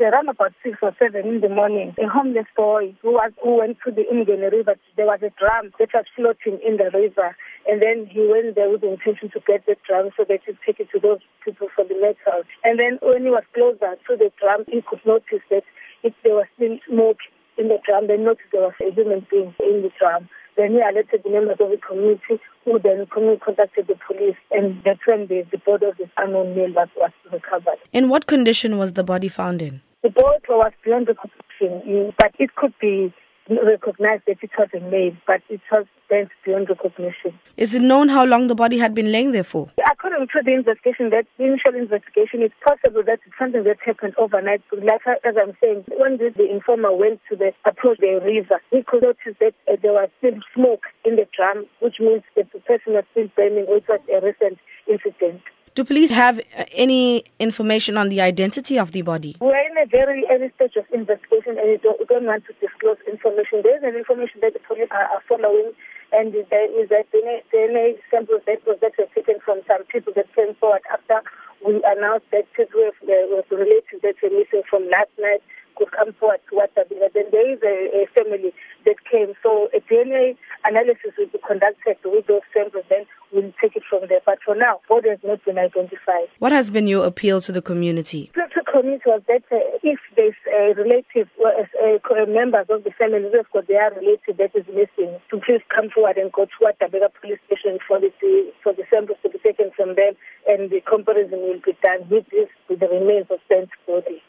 at around about six or seven in the morning, a homeless boy who was who went to the Umgeni River, there was a drum that was floating in the river. And then he went there with the intention to get the drum so that he could take it to those people for the metal. And then when he was closer to the drum, he could notice that if there was still smoke in the drum, then noticed there was a human being in the drum. Then he alerted the members of the community who then contacted the police and that's when the, the body of this unknown male was, was recovered. In what condition was the body found in? The body was beyond recognition, but it could be recognized that it was a male, but it was bent beyond recognition. Is it known how long the body had been laying there for? According to the investigation, that the initial investigation, it's possible that it's something that happened overnight. Like as I'm saying, when the, the informer went to the approach the river, he could notice that uh, there was still smoke in the drum, which means that the person was still burning, which was a recent incident. Do police have uh, any information on the identity of the body? In a very early stage of investigation and we don't, don't want to disclose information. There is an information that the police are, are following and there is a DNA sample that was that was taken from some people that came forward after we announced that people were, were related that were missing from last night could come forward to what Then there is a, a family that came. So a DNA analysis will be conducted with those samples, then we'll take it from there. But for now, body has not been identified. What has been your appeal to the community? To community was that uh, if there's a relative, or uh, members of the family who have got their relative that is missing, to please come forward and go to KwaDabeka police station for the, for the samples to be taken from them and the comparison will be done with this, with the remains of Saint's body.